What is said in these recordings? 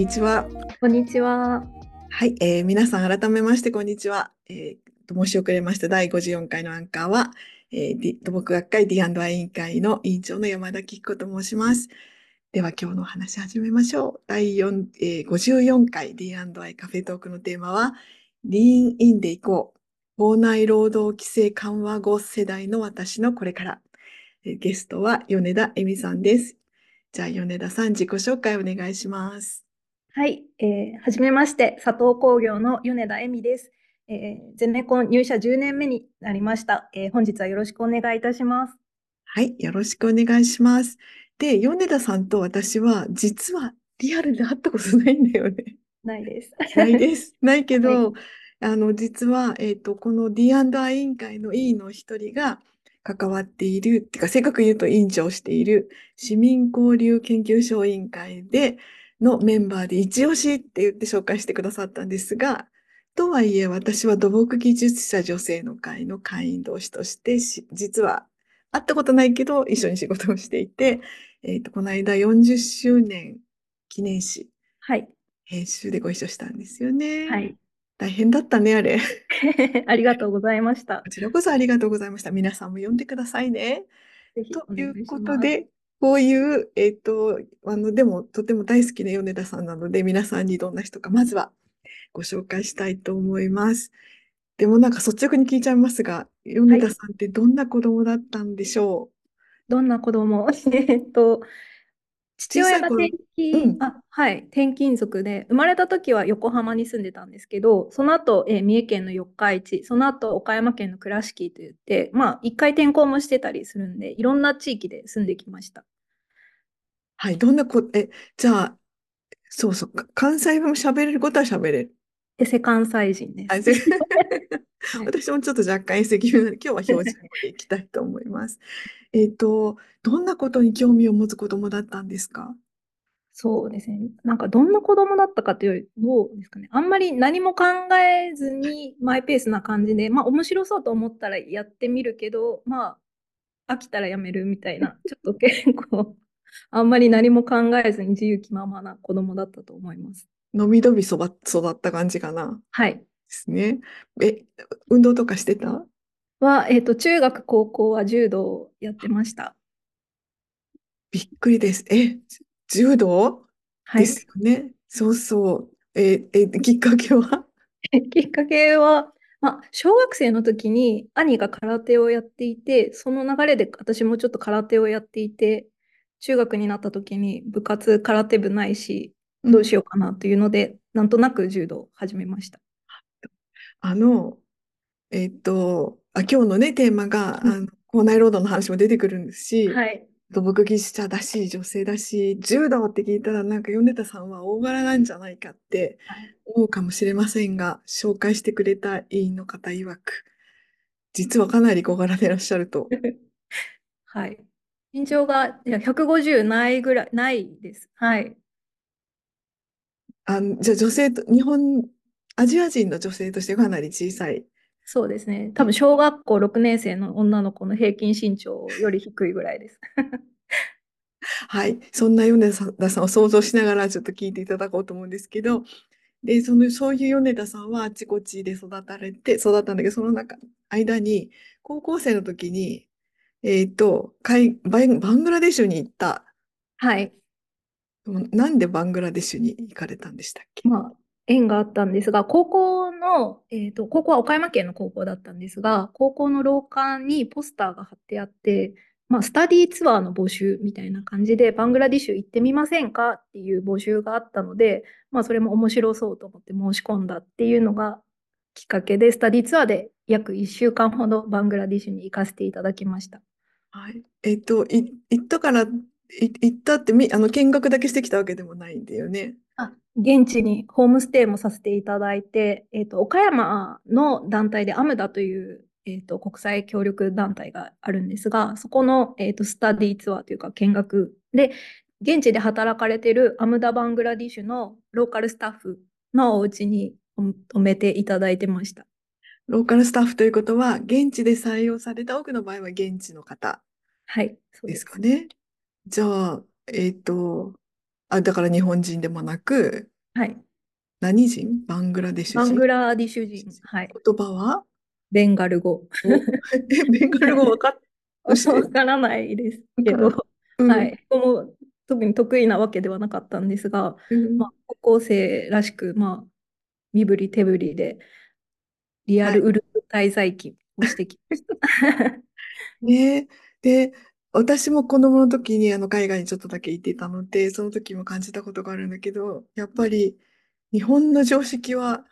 にちは。こんにちは。はい、えー皆さん改めましてこんにちは。えーと申し遅れました第54回のアンカーは、えー、土木学会 D&I 委員会の委員長の山田紀子と申します。では今日のお話始めましょう。第4、えー54回 D&I カフェトークのテーマは、リーンインでいこう。校内労働規制緩和後世代の私のこれから。えーゲストは米田恵美さんです。じゃあ米田さん自己紹介お願いします。はい、えーはじめまして、佐藤工業の米田恵美です。えーゼネコン入社10年目になりました。えー本日はよろしくお願いいたします。はい、よろしくお願いします。で、米田さんと私は、実はリアルで会ったことないんだよね。ないです。ないです。ないけど、はあの、実は、えっと、この D&I 委員会の委員の一人が関わっている、っていうか、正確に言うと委員長をしている市民交流研究所委員会でのメンバーで一押しって言って紹介してくださったんですが、とはいえ私は土木技術者女性の会の会員同士としてし、実は会ったことないけど一緒に仕事をしていて、えっと、この間40周年記念誌はい。編集でご一緒したんですよね。はい。大変だったね、あれ。ありがとうございましたこ。ちらこそありがとうございました。皆さんも読んでくださいね。というこ。とで、こういう、えっと、あの、でも、とても大好きな米田さんなので、皆さんにどんな人か、まずはご紹介したいと思います。でもなんか率直に聞いちゃいますが、米田さんってどんな子供だったんでしょどんな子供？えっと、父親が転勤、うんあ、はい、転勤族で、生まれた時は横浜に住んでたんですけど、その後、えー三重県の四日市、その後岡山県の倉敷といって、まあ、一回転校もしてたりするんで、いろんな地域で住んできました。うはい、どんな子、え、じゃあ、そうそう、か関西弁も喋れることは喋れる。エセ関西人です。私もちょっと若干遠赤気味なので、今日は標準語でいきたいと思います。えっと、どんなことに興味を持つ子供だったんですか？そうですね。なんかどんな子供だったかというより、どうですかね。あんまり何も考えずにマイペースな感じで、まあ面白そうと思ったらやってみるけど、まあ飽きたらやめるみたいな、ちょっと結構あんまり何も考えずに自由気ままな子供だったと思います。のびのび育った感じかなではい。すね。え、運動とかしてた？は、えっと、中学、高校は柔道をやってました。びっくりです。え、柔道？はい。ですよね。そうそう。え、え、きっかけは？きっかけは、まあ、小学生の時に兄が空手をやっていて、その流れで私もちょっと空手をやっていて、中学になった時に部活空手部ないし、どうしようかなというので、なんとなく柔道を始めました。あの、えっと、あ、今日のね、テーマが、うんあの、校内労働の話も出てくるんですし、はい。土木技術者だし、女性だし、柔道って聞いたらなんか米田さんは大柄なんじゃないかってはい思うかもしれませんが、紹介してくれた委員の方曰く、実はかなり小柄でいらっしゃると。はい。身長がいや150ないぐらい、ないです。はい。あの、じゃあ女性と、日本、アジア人の女性としてかなり小さい。そうですね。多分小学校6年生の女の子の平均身長より低いぐらいです。はい。そんな米田さんを想像しながらちょっと聞いていただこうと思うんですけど、で、その、そういう米田さんはあちこちで育たれて、育ったんだけど、その中、間に、高校生の時に、えっと、海バンバングラデシュに行った。はい。なんでバングラデシュに行かれたんでしたっけ？まあ、縁があったんですが、高校の、えーと、高校は岡山県の高校だったんですが、高校の廊下にポスターが貼ってあって、まあ、スタディツアーの募集みたいな感じで、バングラディッシュ行ってみませんか？っていう募集があったので、まあ、それも面白そうと思って申し込んだっていうのがきっかけで、スタディツアーで約1週間ほどバングラディッシュに行かせていただきました。はい。えっと、い行ったから、い行ったってみ、あの、見学だけしてきたわけでもないんだよね。あ現地にホームステイもさせていただいて、えーと、岡山の団体でアムダという、えーと、国際協力団体があるんですが、そこの、えーと、スタディツアーというか見学で、現地で働かれているアムダ・バングラディッシュのローカルスタッフのお家に泊めていただいてました。ローカルスタッフということは、現地で採用された多くの場合は現地の方はい、そうでですす。かね。じゃあ、えっと、あ、だから日本人でもなく、はい。何人？バングラデシュバン人グラデシュ人。はい。言葉は？ベンガル語。お、え、ベンガル語分かっ、わからないですけど。うん、はい。もう特に得意なわけではなかったんですが、うん。まあ、高校生らしく、まあ、身振り手振りで、リアはい。ルウルフ滞在期をしてきました。ね。で、私も子供の時にあの海外にちょっとだけ行っていたので、その時も感じたことがあるんだけど、やっぱり日本の常識は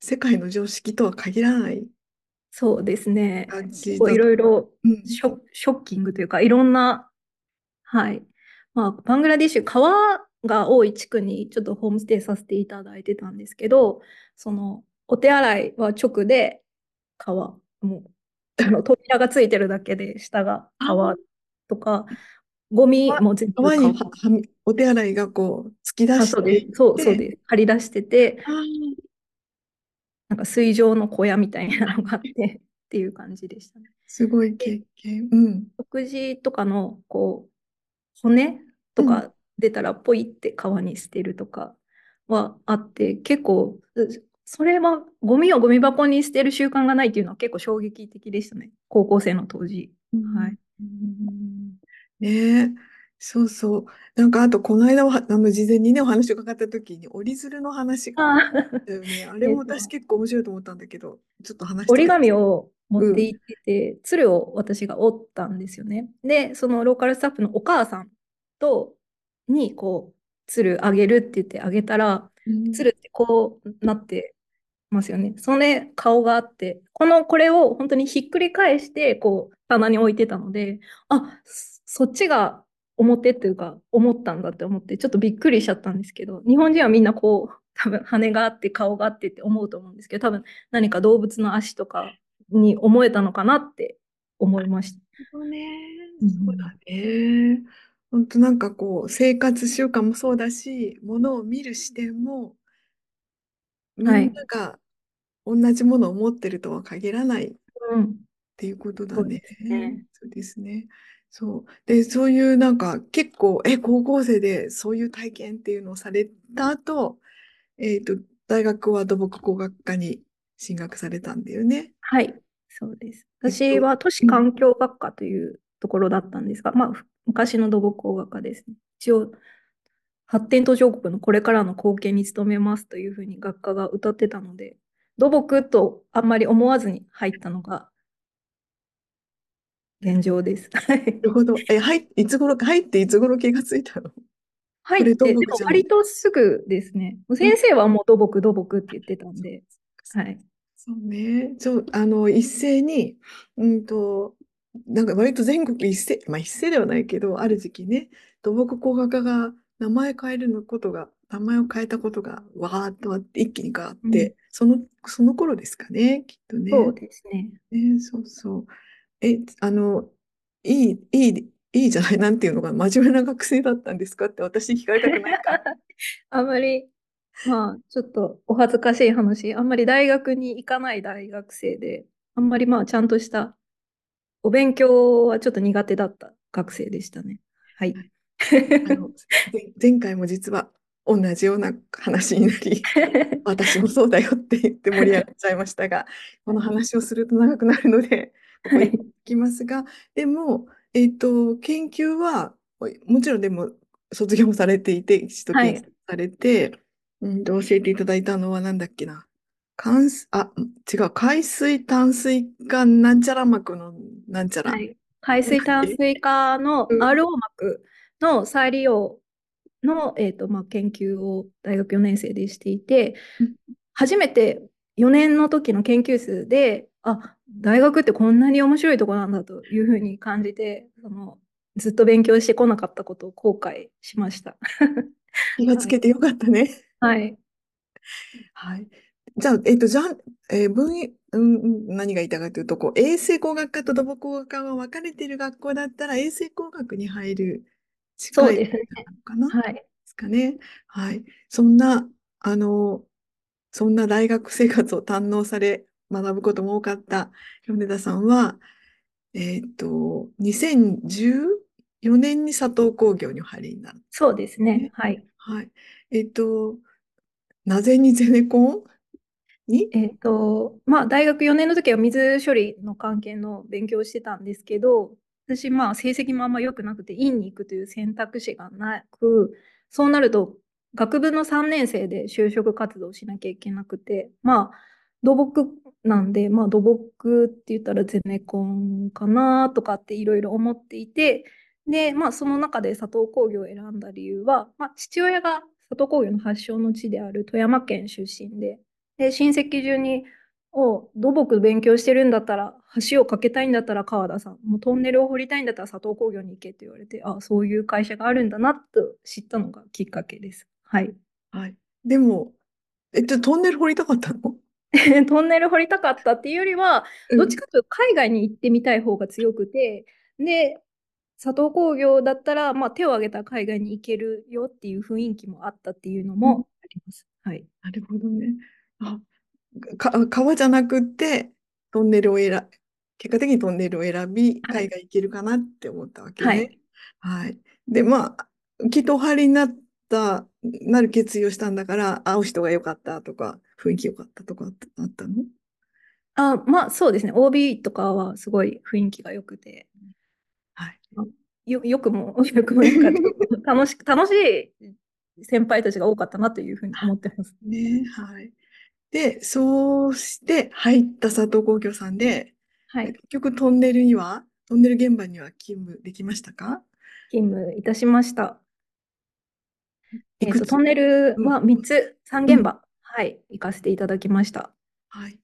世界の常識とは限らないそうですね。感じだと。ろいろうん。ショ、ショッキングというか、いろんな、はい。まあ、バングラディッシュ、川が多い地区にちょっとホームステイさせていただいてたんですけど、その、お手洗いは直で川、もう、あの、扉がついてるだけで、下が川あとか、ゴミ川も全部川。川にお手洗いがこう突き出あ、していそう。そう、そうて、です。張り出してて、なんか水上の小屋みたいなのがあって っていう感じでしたね。すごいで、経験。うん。食事とかの、こう、骨うん。出たらポイって川に捨てるとかはあって、結構、それはゴミをゴミ箱に捨てる習慣がないっていうのは結構衝撃的でしたね。高校生の当時。うんはい。うんねえ、そうそう。なんか、あと、この間は、あの、事前にね、お話を伺った時に、折り鶴の話があっあーたよね。あれも私えっと、結構面白いと思ったんだけど、ちょっと話して折り。紙を持っうん。て行ってて、鶴を私が折ったんですよね。で、そのローカルスタッフのお母さんと、に、こう、鶴あげるって言ってあげたら、うん。鶴ってこうなってますよね。そのね、顔があって、この、これを本当にひっくり返して、こう、棚に置いてたので、あ、そそっちが表っていうか、思ったんだって思って、ちょっとびっくりしちゃったんですけど、日本人はみんなこう、多分羽があって顔があってって思うと思うんですけど、多分何か動物の足とかに思えたのかなって思いました。そうね。そうだんね。本当なんかこう、生活習慣もそうだし、ものを見る視点も、みんはい。なが同じものを持ってるとは限らないっうん。ていうことだね。そうですね。そうですね。そう。で、そういうなんか結構、え、高校生でそういう体験っていうのをされた後、えっと、大学は土木工学科に進学されたんだよね。はい。そうです。えっと、私は都市うん。環境学科というところだったんですが、まあ、ふ昔の土木工学科ですね。一応、発展途上国のこれからの貢献に努めますというふうに学科が歌ってたので、土木とあんまり思わずに入ったのが現状です。は いなるほど。え、はい、いつ頃、入っていつ頃気がついたの？入って、でも。割とすぐですね。先生はもう土木、土木って言ってたんで、はい。そうね。そう、あの、一斉に、うんと、なんか割と全国一斉、まあ一斉ではないけど、ある時期ね、土木工学科が名前変えるのことが、名前を変えたことがわーっとあって一気に変わっうん、て、その、その頃ですかね、きっとね。そうですね。ね、そうそう。え、あの、いい、いい、いいじゃない、なんていうのか、真面目な学生だったんですかって私に聞かれたくないか。あまり、まあ、ちょっとお恥ずかしい話、あんまり大学に行かない大学生で、あんまりまあ、ちゃんとしたお勉強はちょっと苦手だった学生でしたね。はい。あの、で前回も実は同じような話になり、私もそうだよって言って盛り上がっちゃいましたが、この話をすると長くなるので、ここに行きますが、でも、えっと、研究は、もちろんでも卒業もされていて、一度研究はい。されて、うんと、教えていただいたのは何だっけな。関す、あ、違う、海水淡水管なんちゃら膜のなんちゃら？はい。海水淡水化のうん RO 膜の再利用の、えーとまあ、研究を大学4年生でしていて、初めて4年の時の研究室で、あ、大学ってこんなに面白いとこなんだというふうに感じて、そのずっと勉強してこなかったことを後悔しました。気がはい。つけてよかったね。はい。はい。じゃあ、えっと、じゃあ、えー分野、うん、何が言いたいかというと、こう、衛生工学科と土木工学科が分かれている学校だったら、衛生工学に入る近いかな？ではい。すかね。はい。そんな、あの、そんな大学生活を堪能され、学ぶことも多かった米田さんは、えっと、2010 4年に佐藤工業にお入りになる。そうですね。ね。はい。はい。えっと、なぜにゼネコン？に？えっと、まあ、大学4年の時は水処理の関係の勉強をしてたんですけど、私、まあ、成績もあんま良くなくて、院に行くという選択肢がなく、そうなると、学部の3年生で就職活動しなきゃいけなくて、まあ、土木なんで、まあ、土木って言ったらゼネコンかなとかっていろいろ思っていて、で、まあ、その中で佐藤工業を選んだ理由は、まあ、父親が佐藤工業の発祥の地である富山県出身で、で、親戚中に、お土木勉強してるんだったら、橋を架けたいんだったら川田さん、もうトンネルを掘りたいんだったら佐藤工業に行けって言われて、あ、そういう会社があるんだなと知ったのがきっかけです。はい。はい。でも、えっと、トンネル掘りたかったの？トンネル掘りたかったっていうよりは、どっちかというと海外に行ってみたい方が強くて、で、佐藤工業だったら、まあ、手を挙げたら海外に行けるよっていう雰囲気もあったっていうのもあります。はい。なるほどね。あ、か川じゃなくて、トンネルを選結果的にトンネルを選び、海外行けるかなって思ったわけね。はい。はい、で、まあ、きっとお入りになった、なる決意をしたんだから、会う人が良かったとか、雰囲気良かったとかあったの？あ、まあそうですね。OB とかはすごい雰囲気が良くて。はい。よ、よくも、よくも楽しく、楽しい先輩たちが多かったなというふうに思ってます。ね、はい。で、そうして入った佐藤工業さんで、はい。結局トンネルには、トンネル現場には勤務できましたか？勤務いたしました。えっと、トンネルは3つ、3現場、うん、はい、行かせていただきました。はい。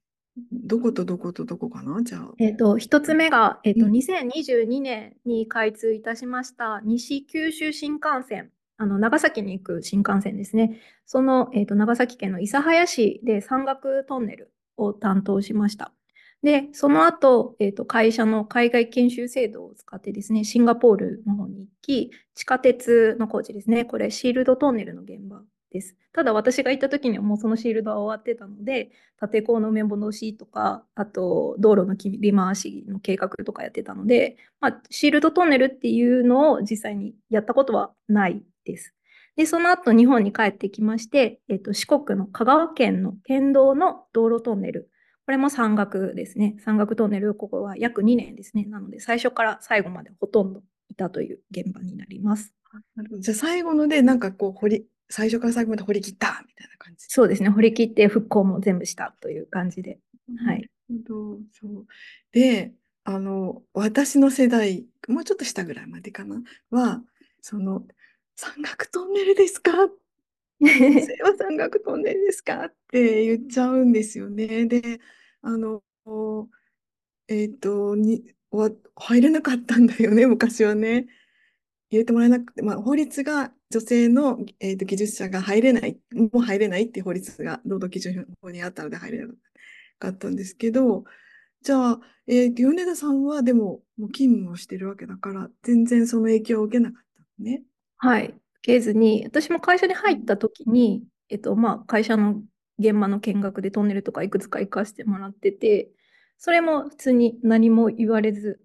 どことどことどこかな？じゃあ。えっ、と、一つ目が、えっ、と、うん、2022年に開通いたしました西九州新幹線あの長崎に行く新幹線ですね。その、えーと、長崎県の諫早市で山岳トンネルを担当しました。で、その後、えーと、会社の海外研修制度を使ってですね、シンガポールの方に行き、地下鉄の工事ですね、これシールドトンネルの現場です。ただ私が行った時にはもうそのシールドは終わってたので、縦鋼の埋め戻しとか、あと道路の切り回しの計画とかやってたので、まあ、シールドトンネルっていうのを実際にやったことはないです。で、その後日本に帰ってきまして、えっと、四国の香川県の県道の道路トンネル、これも山岳ですね。山岳トンネル、ここは約2年ですね。なので、最初から最後までほとんどいたという現場になります。じゃあ最後ので、なんかこう、掘り、最初から最後まで掘り切ったみたいな感じそうですね。掘り切って復興も全部したという感じで。はい。そうで、あの、私の世代、もうちょっと下ぐらいまでかな、は、その、山岳トンネルですか？女性は山岳トンネルですか？って言っちゃうんですよね。で、あの、えっ、ー、と、に、入れなかったんだよね、昔はね。入れてもらえなくて、まあ、法律が女性の、えーと、技術者が入れない、もう入れないっていう法律が労働基準法にあったので入れなかったんですけど、じゃあ、えー、米田さんはでも、もう勤務をしてるわけだから、全然その影響を受けなかったのね。はい、受けずに、私も会社に入った時に、えっと、まあ、会社の現場の見学でトンネルとかいくつか行かせてもらってて、それも普通に何も言われず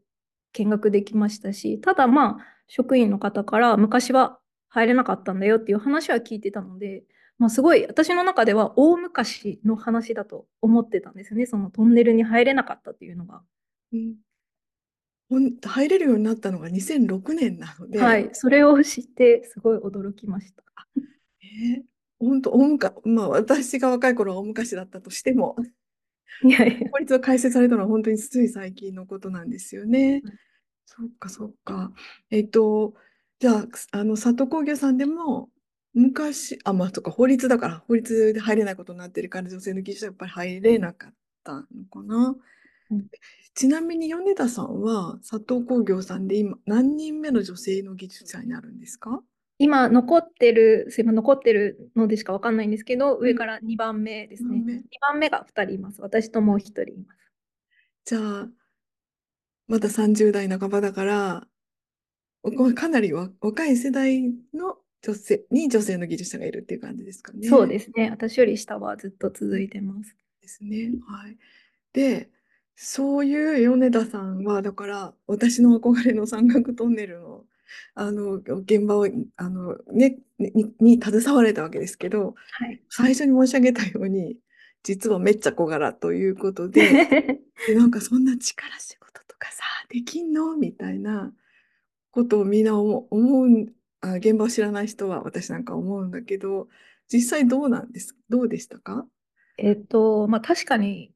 見学できましたし、ただまあ、職員の方から昔は入れなかったんだよっていう話は聞いてたので、まあ、すごい私の中では大昔の話だと思ってたんですよね、そのトンネルに入れなかったっていうのが。うん。入れるようになったのが2006年なので、はい、それを知ってすごい驚きました。えー、本当大昔、まあ、私が若い頃は大昔だったとしても、いやいや法律が改正されたのは本当につい最近のことなんですよね。そっかそっか。えっと、じゃあ、あの、里工業さんでも、昔、あ、まあ、そっか、法律だから、法律で入れないことになってるから、女性の技術はやっぱり入れなかったのかな。うん、ちなみに米田さんは佐藤工業さんで今何人目の女性の技術者になるんですか？今残ってる、すいません、残ってるのでしかわかんないんですけど、うん、上から2番目ですね。2番目 ,2 番目が2人います。私ともう1人います。じゃあ、まだ30代半ばだから、かなり若い世代の女性に女性の技術者がいるっていう感じですかね。そうですね。私より下はずっと続いてます。ですね。はい。で、そういう米田さんは、だから私の憧れの山岳トンネルのあの、現場を、あの、ね、に、に携われたわけですけど、はい。最初に申し上げたように、実はめっちゃ小柄ということで、で、なんかそんな力仕事とかさ、できんの？みたいなことをみんな思う、思うあ、現場を知らない人は私なんか思うんだけど、実際どうなんです、どうでしたか？えっと、まあ確かに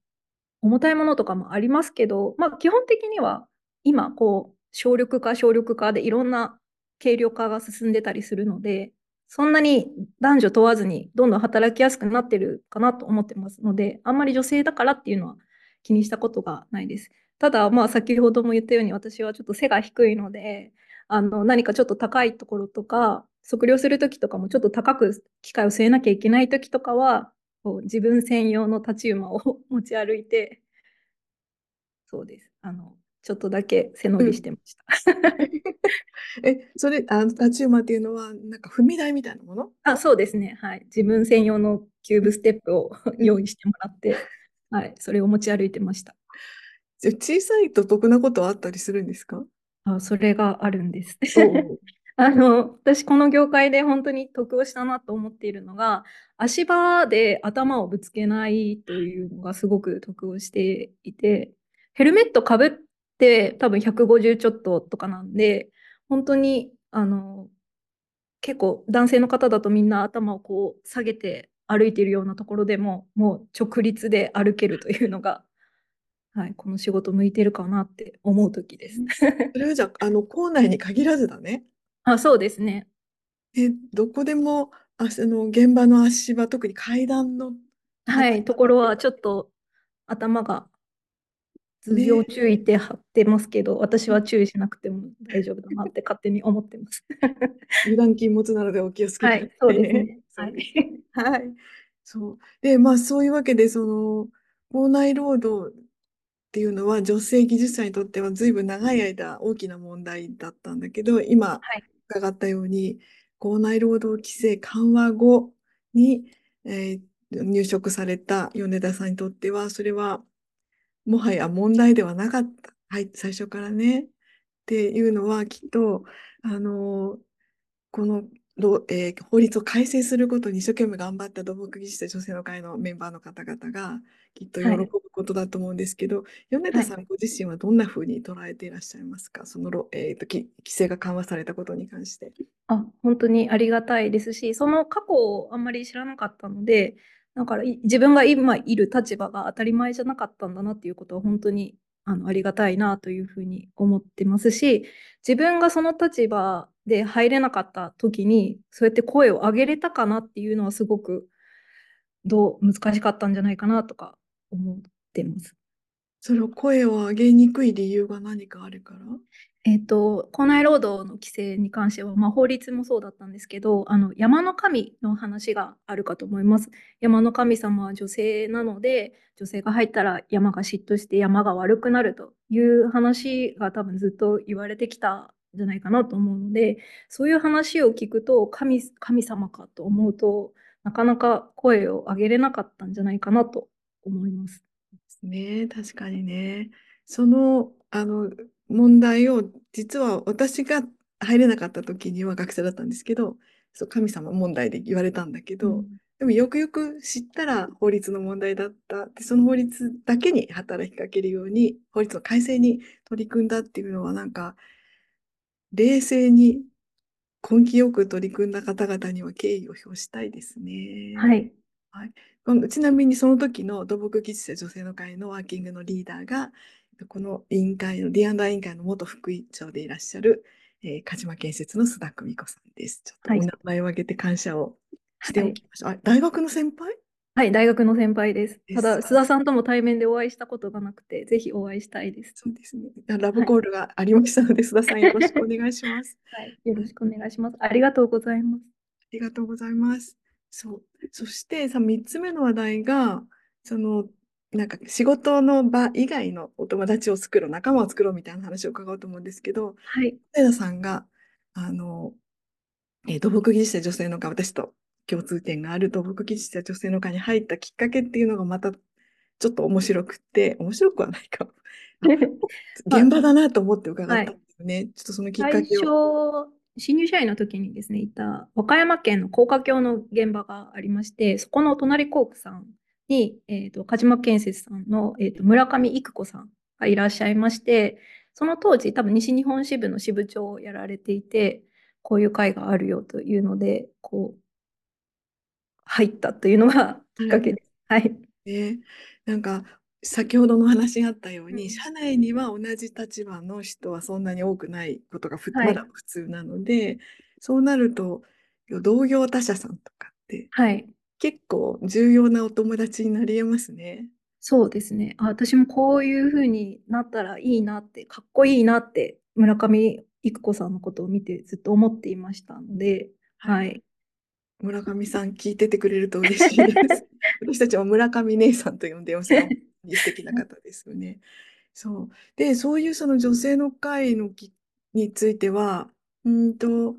重たいものとかもありますけど、まあ基本的には今こう省力化省力化でいろんな軽量化が進んでたりするので、そんなに男女問わずにどんどん働きやすくなってるかなと思ってますので、あんまり女性だからっていうのは気にしたことがないです。ただ、まあ先ほども言ったように私はちょっと背が低いので、あの何かちょっと高いところとか、測量するときとかもちょっと高く機械を据えなきゃいけないときとかは、こう自分専用の立ち馬を 持ち歩いて、そうです。あの、ちょっとだけ背伸びしてました。え、それ、あの、立ち馬っていうのは、なんか踏み台みたいなもの？あ、そうですね。はい。自分専用のキューブステップを用意してもらって、はい。それを持ち歩いてました。小さいと得なことはあったりするんですか？あ、それがあるんです。あの、私この業界で本当に得をしたなと思っているのが、足場で頭をぶつけないというのがすごく得をしていて、ヘルメットかぶって多分150ちょっととかなんで、本当に、あの、結構男性の方だとみんな頭をこう下げて歩いているようなところでも、もう直立で歩けるというのが、はい、この仕事向いてるかなって思う時です。それはじゃあ、あの、校内に限らずだね。あ、そうですね。え、どこでも、あその現場の足場、特に階段の、はい、ところはちょっと頭が頭上注意って貼ってますけど、私は注意しなくても大丈夫だなって勝手に思ってます。油断禁物なのでお気をつけください。はい、そうですね。はい。はい。そう。で、まあそういうわけで、その、校内労働っていうのは女性技術者にとっては随分長い間大きな問題だったんだけど、今伺ったように、校内労働規制緩和後に、えー、入職された米田さんにとっては、それはもはや問題ではなかった。はい、最初からね。っていうのはきっと、あの、この、えー、法律を改正することに一生懸命頑張った土木技術者女性の会のメンバーの方々がきっと喜ぶことだと思うんですけど、はい、米田さんご自身はどんなふうに捉えていらっしゃいますか、その、えーと、規制が緩和されたことに関して。あ本当にありがたいですし、その過去をあんまり知らなかったので、だから自分が今いる立場が当たり前じゃなかったんだなっていうことは本当にあのありがたいなというふうに思ってますし自分がその立場で入れなかった時にそうやって声を上げれたかなっていうのはすごくどう難しかったんじゃないかなとか思ってます。それを声を上げにくい理由が何かあるから？えっと、校内労働の規制に関しては、まあ、法律もそうだったんですけど、あの山の神の話があるかと思います。山の神様は女性なので、女性が入ったら山が嫉妬して山が悪くなるという話が多分ずっと言われてきたんじゃないかなと思うので、そういう話を聞くと神、神様かと思うとなかなか声を上げれなかったんじゃないかなと思います。ですね、確かにね。その、あの、問題を、実は私が入れなかった時には学生だったんですけど、そう神様問題で言われたんだけど、うん、でもよくよく知ったら法律の問題だった。で、その法律だけに働きかけるように、法律の改正に取り組んだっていうのは、なんか、冷静に根気よく取り組んだ方々には敬意を表したいですね。はい。はい、ちなみにその時の土木技術者女性の会のワーキングのリーダーが、この委員会の D&I 委員会の元副委員長でいらっしゃる、えー、鹿島建設の須田久美子さんです。ちょっとお名前を挙げて感謝をしておきましょう。はい、大学の先輩？はい、大学の先輩です。ただ、須田さんとも対面でお会いしたことがなくて、ぜひお会いしたいです。そうですね。ラブコールがありましたので、はい、須田さんよろしくお願いします。はい、よろしくお願いします。ありがとうございます。ありがとうございます。そう。そしてさ、3つ目の話題が、その、なんか仕事の場以外のお友達を作ろう、仲間を作ろうみたいな話を伺おうと思うんですけど、はい。田さんが、あの、えー、土木技術者女性の会、私と共通点がある土木技術者女性の会に入ったきっかけっていうのがまたちょっと面白くて、面白くはないか。現場だなと思って伺ったんですよね。ちょっとそのきっか最初けを。、新入社員の時にですね、いた和歌山県の高架橋の現場がありまして、そこの隣工区さんに、えっと、鹿島建設さんの、えっと、村上育子さんがいらっしゃいまして、その当時、多分西日本支部の支部長をやられていて、こういう会があるよというので、こう、入ったというのがきっかけです。はい。ね、なんか先ほどの話があったように、うん社内には同じ立場の人はそんなに多くないことがふはいまだ普通なので、そうなると同業他社さんとかってはい。結構重要なお友達になりえますね。そうですね。あ、私もこういう風になったらいいなって、かっこいいなって、村上育子さんのことを見てずっと思っていましたので、はい。村上さん聞いててくれると嬉しいです。私たちは村上姉さんと呼んでますが、素敵な方ですよね。そう。で、そういうその女性の会のきについては、うーんと、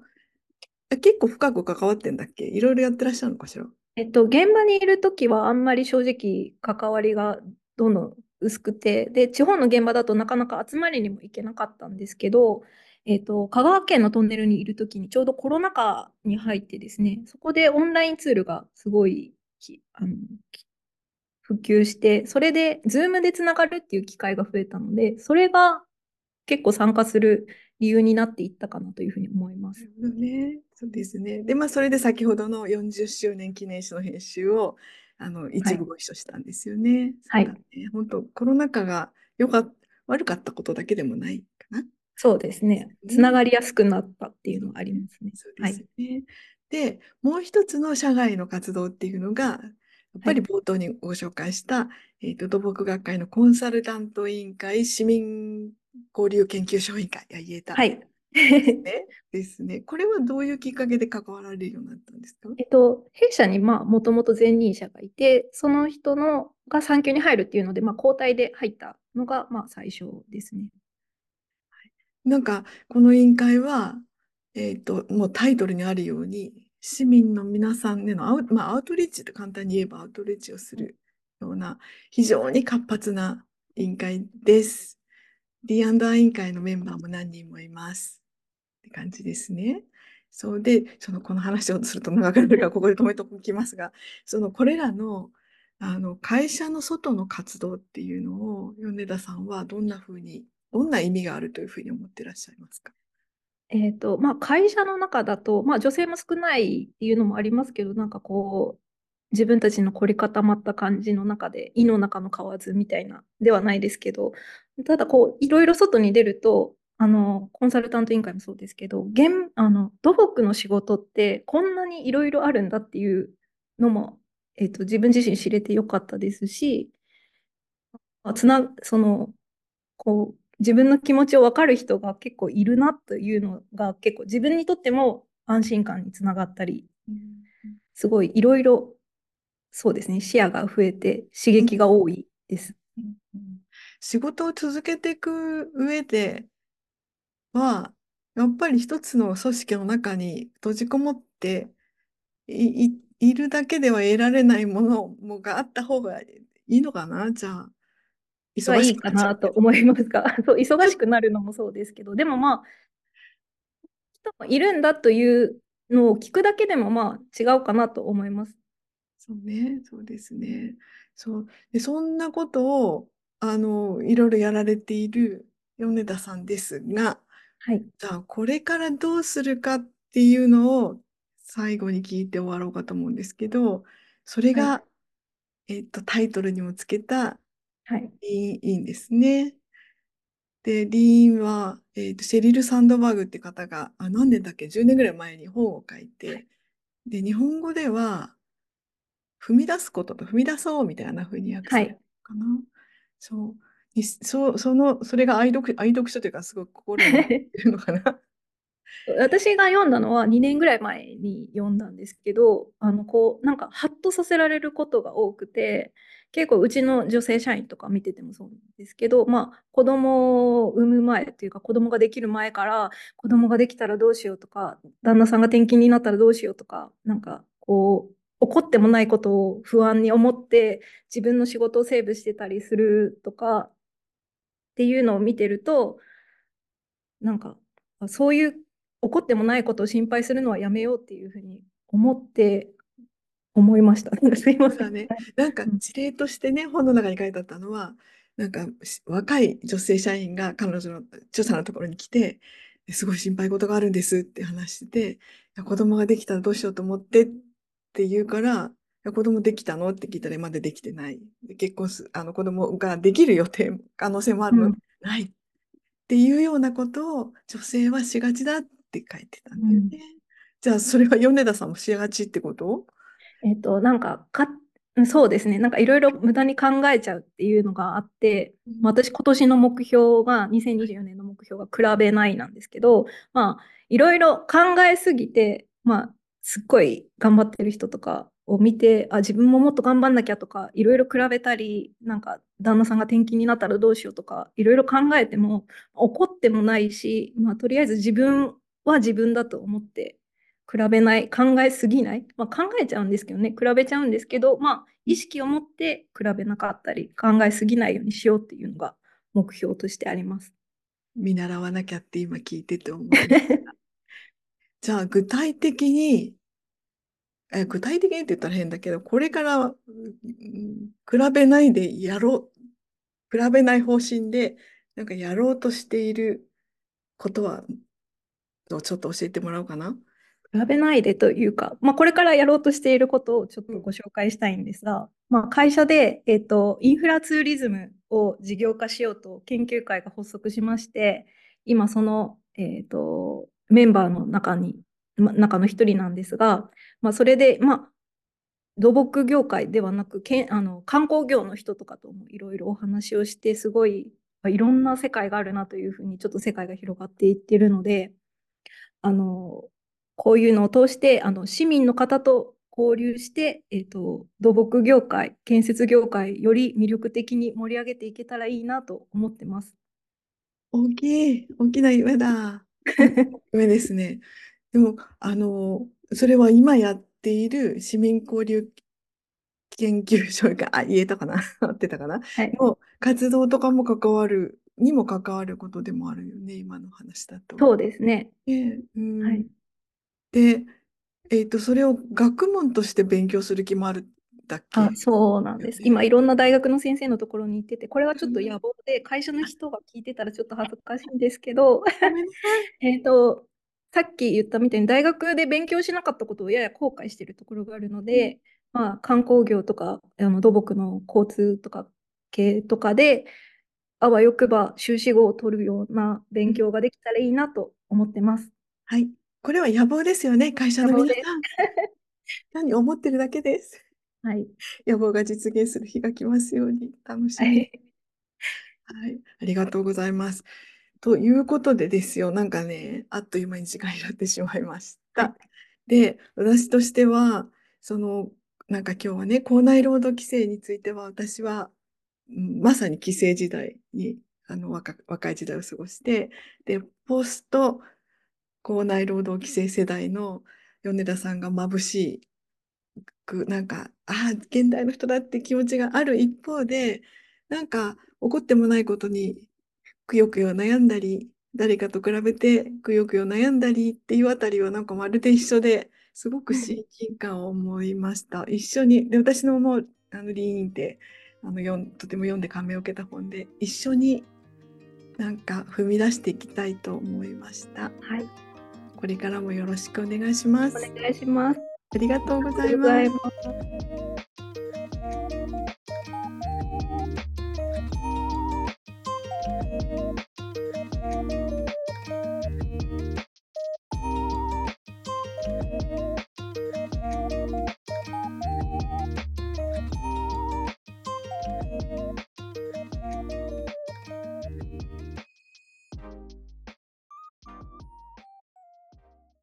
え結構深く関わってんだっけ？いろいろやってらっしゃるのかしら？えっと、現場にいるときはあんまり正直関わりがどんどん薄くて、で、地方の現場だとなかなか集まりにも行けなかったんですけど、えっと、香川県のトンネルにいるときにちょうどコロナ禍に入ってですね、そこでオンラインツールがすごいあの普及して、それで、ズームでつながるっていう機会が増えたので、それが結構参加する理由になっていったかなというふうに思います。ね。そうですね。で、まあ、それで先ほどの40周年記念誌の編集を、あの、一部ご一緒したんですよね。はいそうだね。本当、コロナ禍が良かっ悪かったことだけでもないかな。そうですね。つながりやすくなったっていうのはありますね。そうはいです。ね。で、もう一つの社外の活動っていうのが、やっぱり冒頭にご紹介した、えっと、土木学会のコンサルタント委員会、市民交流研究所委員会、あ、言えた。はい。ね。ですね。これはどういうきっかけで関わられるようになったんですか？えっと、弊社にまあもともと前任者がいて、その人のが産休に入るっていうので、まあ、交代で入ったのがまあ最初ですね。なんか、この委員会は、えっと、もうタイトルにあるように、市民の皆さんへのアウ,、まあ、アウトリーチって簡単に言えばアウトリーチをするような、非常に活発な委員会です。D&I 委員会のメンバーも何人もいます。って感じですね。そうで、その、この話をすると長くなるから、ここで止めておきますが、その、これらの、あの、会社の外の活動っていうのを、米田さんはどんなふうに、どんな意味があるというふうに思ってらっしゃいますか？えっと、まあ、会社の中だと、まあ、女性も少ないっていうのもありますけど、なんかこう、自分たちの凝り固まった感じの中で、胃の中の蛙みたいな、ではないですけど、ただこう、いろいろ外に出ると、あの、コンサルタント委員会もそうですけど、現、あの、土木の仕事ってこんなにいろいろあるんだっていうのも、えっと、自分自身知れてよかったですし、まあつな、その、こう、自分の気持ちを分かる人が結構いるなというのが結構自分にとっても安心感につながったり、すごいいろいろ、そうですね、視野が増えて刺激が多いです。仕事を続けていく上では、やっぱり一つの組織の中に閉じこもってい、い、いるだけでは得られないものもがあった方がいいのかなじゃあ、忙はいしくいかな。と思いますが、そう、忙しくなるのもそうですけど、でもまあ、人もいるんだというのを聞くだけでもまあ違うかなと思います。そうね、そうですね。そう。で、そんなことを、あの、いろいろやられている米田さんですが、はい。じゃあ、これからどうするかっていうのを最後に聞いて終わろうかと思うんですけど、それはが、えっと、タイトルにもつけたはい。リーンですね。で、リーンは、えっと、シェリル・サンドバーグって方が、あ、何年だっけ ?10 年ぐらい前に本を書いて、で、日本語では、踏み出すことと踏み出そうみたいな風に訳されるのかな？そう。にそう、その、それが愛読、愛読書というか、すごく心に残ってるのかな？私が読んだのは2年ぐらい前に読んだんですけど、あの、こう、なんか、ハッとさせられることが多くて、結構うちの女性社員とか見ててもそうなんですけど、まあ、子供を産む前っていうか、子供ができる前から、子供ができたらどうしようとか、旦那さんが転勤になったらどうしようとか、なんか、こう、起こってもないことを不安に思って、自分の仕事をセーブしてたりするとか、っていうのを見てると、なんかそういう起こってもないことを心配するのはやめようっていうふうに思って思いました。すいません。ね、なんか事例としてね、本の中に書いてあったのは、なんか若い女性社員が彼女の著者のところに来て、すごい心配事があるんですって話してて、子供ができたらどうしようと思ってって言うから、子供できたの？って聞いたらまだできてない。結婚す、あの子供ができる予定、可能性もあるの、うん、ないっていうようなことを女性はしがちだって書いてたんだよね。うん、じゃあそれは米田さんもしがちってこと？えっと、なんかかそうですね。なんかいろいろ無駄に考えちゃうっていうのがあって、私今年の目標が、2024年の目標が比べないなんですけど、まあ、いろいろ考えすぎて、まあ、すっごい頑張ってる人とかを見て、あ、自分ももっと頑張んなきゃとか、いろいろ比べたり、なんか旦那さんが転勤になったらどうしようとか、いろいろ考えても、怒ってもないし、まあ、とりあえず自分は自分だと思って比べない、考えすぎない、まあ、考えちゃうんですけどね、比べちゃうんですけど、まあ、意識を持って比べなかったり、考えすぎないようにしようっていうのが目標としてあります。見習わなきゃって今聞いてて思う。じゃあ、具体的に、え具体的にって言ったら変だけど、これから、比べないでやろう、比べない方針で、なんかやろうとしていることは、ちょっと教えてもらおうかな？比べないでというか、まあ、これからやろうとしていることをちょっとご紹介したいんですが、まあ、会社で、えーと、インフラツーリズムを事業化しようと研究会が発足しまして、今その、えーと、メンバーの中に、ま、中の一人なんですが、まあ、それで、まあ、土木業界ではなくけんあの観光業の人とかともいろいろお話をしてすごいいろんな世界があるなというふうにちょっと世界が広がっていってるのであのこういうのを通してあの市民の方と交流して、えーと、土木業界、建設業界より魅力的に盛り上げていけたらいいなと思ってます。大きい、大きな夢だ。夢ですね。でも、あの、それは今やっている市民交流研究所が、あ、言えたかな？合ってたかな、はい、の活動とかも関わる、にも関わることでもあるよね、今の話だと。そうですね。えー、うん、はいで、えっと、それを学問として勉強する気もあるんだっけ？あ、そうなんです。今、いろんな大学の先生のところに行ってて、これはちょっと野望で、会社の人が聞いてたらちょっと恥ずかしいんですけど、えっと、さっき言ったみたいに大学で勉強しなかったことをやや後悔しているところがあるので、うん、まあ、観光業とかあの土木の交通とか系とかであわよくば修士号を取るような勉強ができたらいいなと思ってます。はい。これは野望ですよね、会社の皆さん。何思ってるだけです。はい。野望が実現する日が来ますように、楽しみ。はい、はい。ありがとうございます。ということでですよ、なんかね、あっという間に時間になってしまいました。で、私としては、その、なんか今日はね、校内労働規制については、私は、まさに規制時代に、あの若若い時代を過ごして、で、ポスト校内労働規制世代の米田さんが眩しく、なんか、ああ、現代の人だって気持ちがある一方で、なんか、起こってもないことにくよくよ悩んだり、誰かと比べてくよくよ悩んだりっていうあたりはなんかまるで一緒ですごく親近感を思いました。一緒に、で私のもう、あの、リーンってあのとても読んで感銘を受けた本で、一緒になんか踏み出していきたいと思いました。はい。これからもよろしくお願いします。お願いします。ありがとうございます。